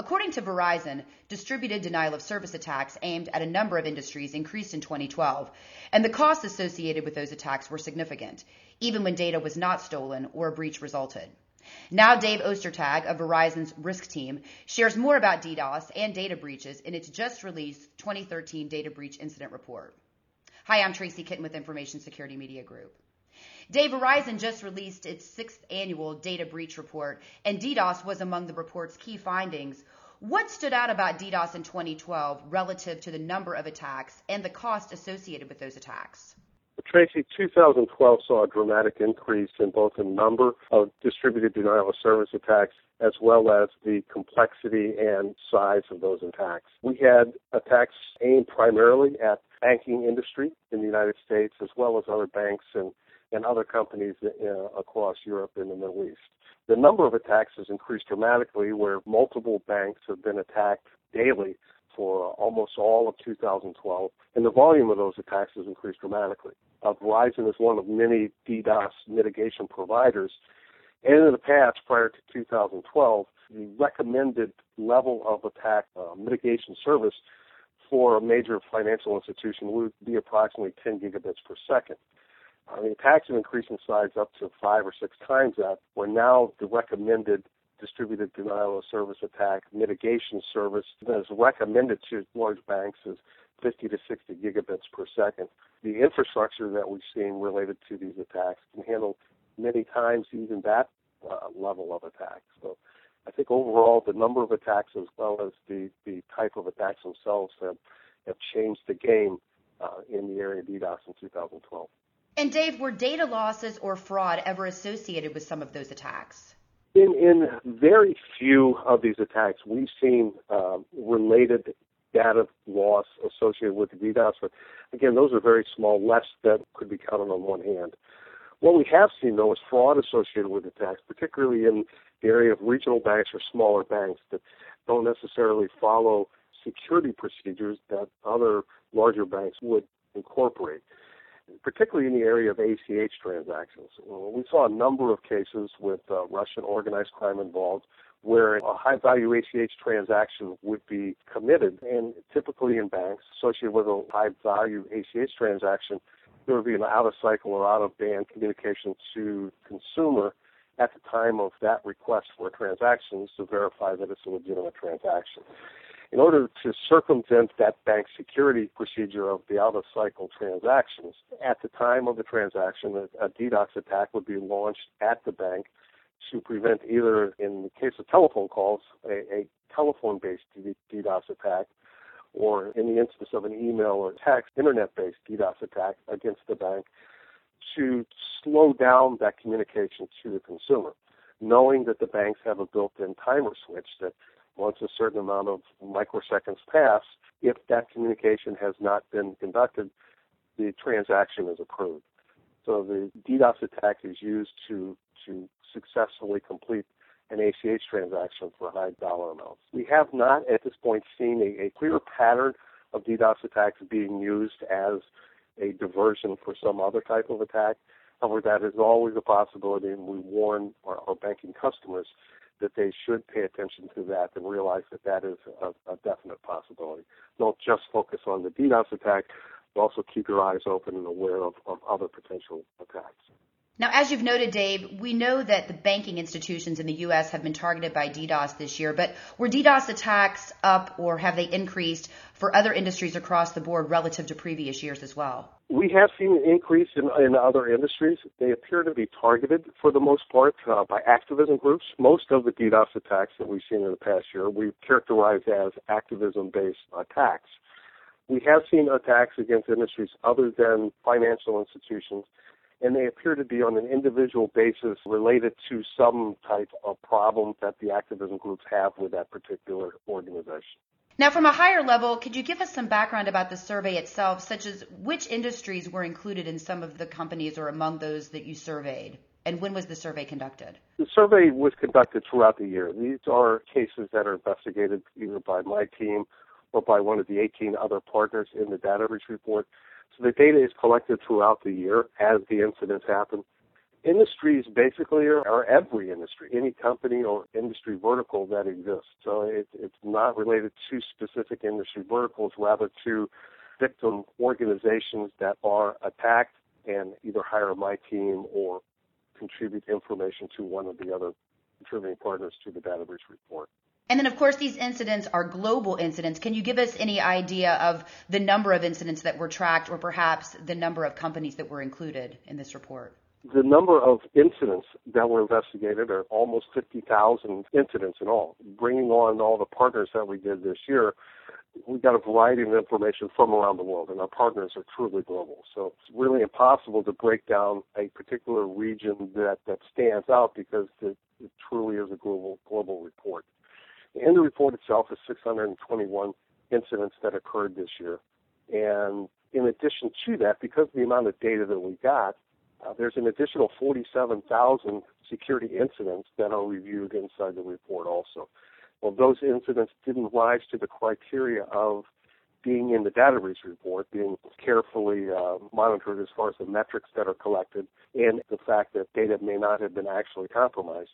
According to Verizon, distributed denial of service attacks aimed at a number of industries increased in 2012, and the costs associated with those attacks were significant, even when data was not stolen or a breach resulted. Now, Dave Ostertag of Verizon's risk team shares more about DDoS and data breaches in its just released 2013 Data Breach Incident Report. Hi, I'm Tracy Kitten with Information Security Media Group. Dave Verizon just released its sixth annual data breach report, and DDoS was among the report's key findings. What stood out about DDoS in 2012 relative to the number of attacks and the cost associated with those attacks? Tracy, 2012 saw a dramatic increase in both the number of distributed denial of service attacks as well as the complexity and size of those attacks. We had attacks aimed primarily at banking industry in the United States as well as other banks and, and other companies uh, across Europe and the Middle East. The number of attacks has increased dramatically where multiple banks have been attacked daily for almost all of 2012, and the volume of those attacks has increased dramatically. Uh, Verizon is one of many DDoS mitigation providers, and in the past, prior to 2012, the recommended level of attack uh, mitigation service for a major financial institution would be approximately 10 gigabits per second. Uh, the attacks have increased in size up to five or six times that, where now the recommended distributed denial of service attack mitigation service that is recommended to large banks is 50 to 60 gigabits per second. The infrastructure that we've seen related to these attacks can handle many times even that uh, level of attack. So I think overall the number of attacks as well as the, the type of attacks themselves have, have changed the game uh, in the area of DDoS in 2012. And Dave, were data losses or fraud ever associated with some of those attacks? In, in very few of these attacks, we've seen uh, related data loss associated with the DDoS. But again, those are very small, less that could be counted on one hand. What we have seen, though, is fraud associated with attacks, particularly in the area of regional banks or smaller banks that don't necessarily follow security procedures that other larger banks would incorporate, particularly in the area of ACH transactions. We saw a number of cases with uh, Russian organized crime involved where a high value ACH transaction would be committed. And typically in banks associated with a high value ACH transaction, there would be an out of cycle or out of band communication to consumer at the time of that request for a transaction to verify that it's a legitimate transaction. In order to circumvent that bank security procedure of the out of cycle transactions, at the time of the transaction, a, a DDoS attack would be launched at the bank to prevent either, in the case of telephone calls, a, a telephone-based DDoS attack, or in the instance of an email or text, internet-based DDoS attack against the bank, to slow down that communication to the consumer, knowing that the banks have a built-in timer switch that once a certain amount of microseconds pass, if that communication has not been conducted, the transaction is approved. So the DDoS attack is used to to successfully complete an ACH transaction for high dollar amounts. We have not at this point seen a, a clear pattern of DDoS attacks being used as a diversion for some other type of attack. However, that is always a possibility, and we warn our, our banking customers that they should pay attention to that and realize that that is a, a definite possibility. Don't just focus on the DDoS attack, but also keep your eyes open and aware of, of other potential attacks. Now, as you've noted, Dave, we know that the banking institutions in the U.S. have been targeted by DDoS this year, but were DDoS attacks up or have they increased for other industries across the board relative to previous years as well? We have seen an increase in, in other industries. They appear to be targeted for the most part uh, by activism groups. Most of the DDoS attacks that we've seen in the past year we've characterized as activism based attacks. We have seen attacks against industries other than financial institutions and they appear to be on an individual basis related to some type of problem that the activism groups have with that particular organization. Now, from a higher level, could you give us some background about the survey itself, such as which industries were included in some of the companies or among those that you surveyed? And when was the survey conducted? The survey was conducted throughout the year. These are cases that are investigated either by my team or by one of the 18 other partners in the data breach report. So the data is collected throughout the year as the incidents happen. industries basically are, are, every industry, any company or industry vertical that exists. So it, it's not related to specific industry verticals, rather to victim organizations that are attacked and either hire my team or contribute information to one of the other contributing partners to the data breach report. And then, of course, these incidents are global incidents. Can you give us any idea of the number of incidents that were tracked or perhaps the number of companies that were included in this report? The number of incidents that were investigated are almost 50,000 incidents in all. Bringing on all the partners that we did this year, we got a variety of information from around the world, and our partners are truly global. So it's really impossible to break down a particular region that, that stands out because it, it truly is a global global report. The report itself is 621 incidents that occurred this year, and in addition to that, because of the amount of data that we got, uh, there's an additional 47,000 security incidents that are reviewed inside the report also. Well, those incidents didn't rise to the criteria of being in the data breach report, being carefully uh, monitored as far as the metrics that are collected and the fact that data may not have been actually compromised.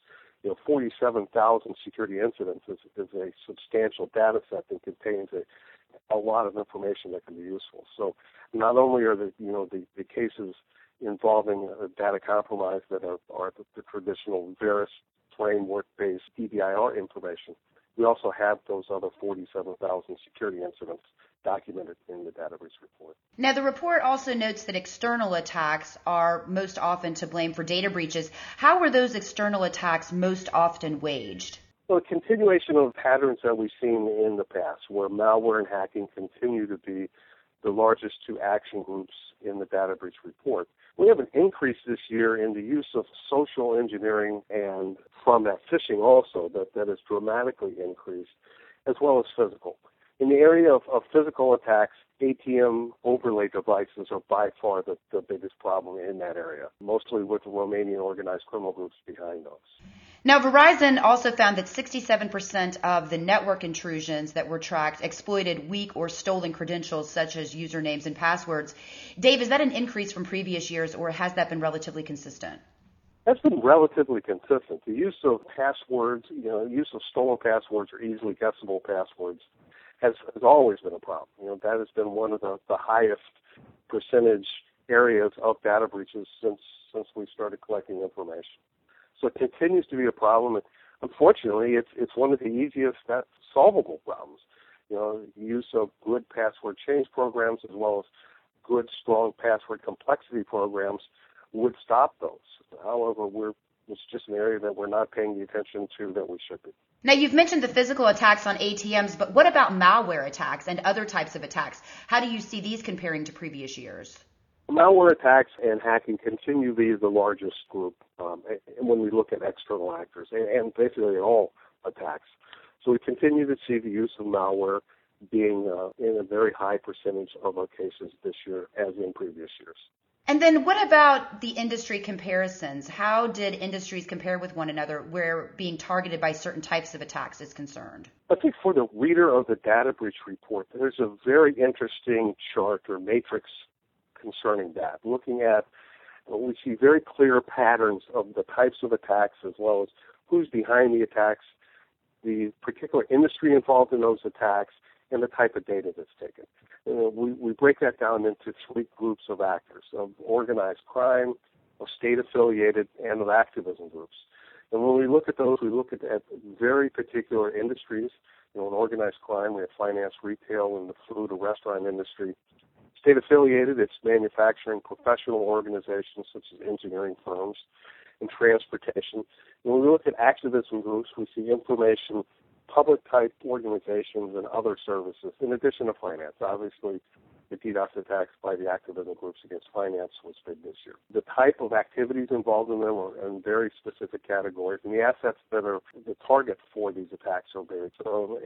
You know, 47,000 security incidents is, is a substantial data set that contains a, a lot of information that can be useful. So not only are the, you know, the, the cases involving data compromise that are, are the, the traditional Veris framework-based DBIR information. We also have those other 47,000 security incidents documented in the data breach report. Now, the report also notes that external attacks are most often to blame for data breaches. How were those external attacks most often waged? Well, a continuation of patterns that we've seen in the past, where malware and hacking continue to be the largest two action groups in the data breach report. We have an increase this year in the use of social engineering and from that phishing also that, that has dramatically increased, as well as physical. In the area of, of physical attacks, ATM overlay devices are by far the, the biggest problem in that area, mostly with the Romanian organized criminal groups behind those. Now, Verizon also found that 67% of the network intrusions that were tracked exploited weak or stolen credentials such as usernames and passwords. Dave, is that an increase from previous years or has that been relatively consistent? That's been relatively consistent. The use of passwords, you know, use of stolen passwords or easily guessable passwords has, has always been a problem. You know, that has been one of the, the highest percentage areas of data breaches since since we started collecting information. So it continues to be a problem. And unfortunately, it's it's one of the easiest uh, solvable problems. You know, use of good password change programs as well as good, strong password complexity programs would stop those. However, we're it's just an area that we're not paying the attention to that we should be. Now, you've mentioned the physical attacks on ATMs, but what about malware attacks and other types of attacks? How do you see these comparing to previous years? Malware attacks and hacking continue to be the largest group um, when we look at external actors and, and basically all attacks. So we continue to see the use of malware being uh, in a very high percentage of our cases this year as in previous years. And then what about the industry comparisons? How did industries compare with one another where being targeted by certain types of attacks is concerned? I think for the reader of the data breach report, there's a very interesting chart or matrix concerning that, looking at we see very clear patterns of the types of attacks as well as who's behind the attacks, the particular industry involved in those attacks, and the type of data that's taken. Uh, we, we break that down into three groups of actors of organized crime, of state affiliated, and of activism groups. And when we look at those, we look at, at very particular industries. You know, in organized crime, we have finance, retail, and the food or restaurant industry. State affiliated, it's manufacturing professional organizations such as engineering firms and transportation. When we look at activism groups, we see information, public type organizations, and other services, in addition to finance. Obviously, the DDoS attacks by the activism groups against finance was big this year. The type of activities involved in them are in very specific categories, and the assets that are the target for these attacks are varied. So,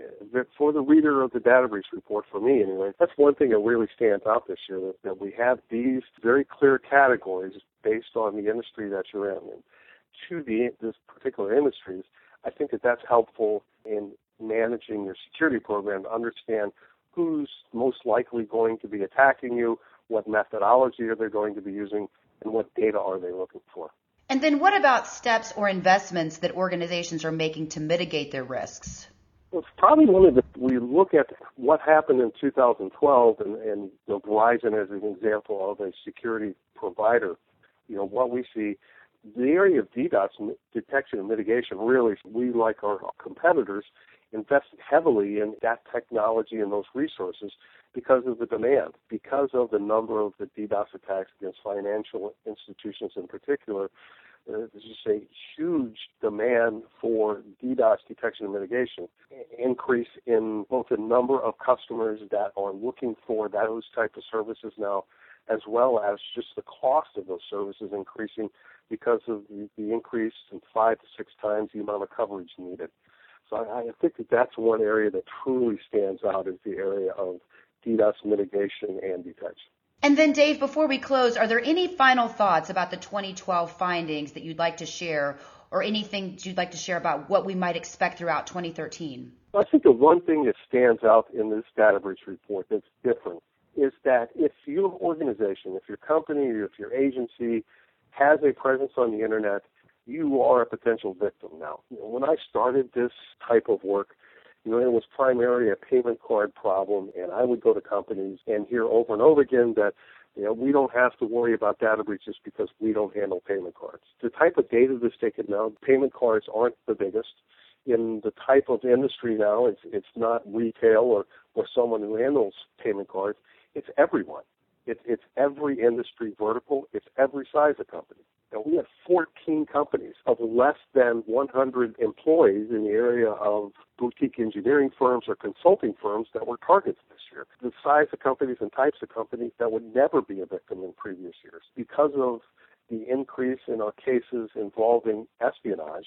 for the reader of the data breach report, for me anyway, that's one thing that really stands out this year that, that we have these very clear categories based on the industry that you're in. And to the this particular industries, I think that that's helpful in managing your security program to understand who's most likely going to be attacking you, what methodology are they going to be using, and what data are they looking for. And then what about steps or investments that organizations are making to mitigate their risks? Well, it's probably one of the, we look at what happened in 2012 and, and you know, Verizon as an example of a security provider. You know, what we see, the area of DDoS detection and mitigation really, we like our competitors invest heavily in that technology and those resources because of the demand, because of the number of the DDoS attacks against financial institutions in particular. Uh, there's just a huge demand for DDoS detection and mitigation, increase in both the number of customers that are looking for those type of services now, as well as just the cost of those services increasing because of the, the increase in five to six times the amount of coverage needed. So I, I think that that's one area that truly stands out as the area of DDoS mitigation and detection. And then, Dave, before we close, are there any final thoughts about the 2012 findings that you'd like to share, or anything you'd like to share about what we might expect throughout 2013? I think the one thing that stands out in this data breach report that's different is that if your organization, if your company, if your agency has a presence on the internet, you are a potential victim now. You know, when I started this type of work, you know, it was primarily a payment card problem, and I would go to companies and hear over and over again that, you know, we don't have to worry about data breaches because we don't handle payment cards. The type of data that's taken now, payment cards aren't the biggest. In the type of industry now, it's it's not retail or or someone who handles payment cards. It's everyone. It's it's every industry vertical. It's every size of company. Now, we have 14 companies of less than 100 employees in the area of boutique engineering firms or consulting firms that were targets this year. The size of companies and types of companies that would never be a victim in previous years. Because of the increase in our cases involving espionage,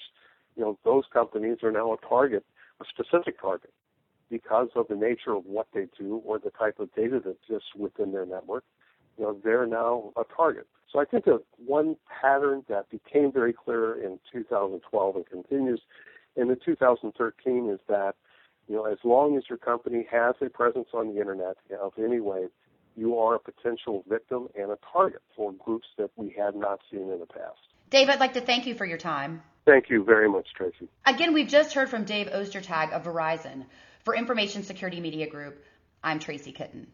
you know, those companies are now a target, a specific target, because of the nature of what they do or the type of data that exists within their network. You know, they're now a target. So I think that one pattern that became very clear in 2012 and continues in the 2013 is that, you know, as long as your company has a presence on the internet of any way, you are a potential victim and a target for groups that we had not seen in the past. Dave, I'd like to thank you for your time. Thank you very much, Tracy. Again, we've just heard from Dave Ostertag of Verizon. For Information Security Media Group, I'm Tracy Kitten.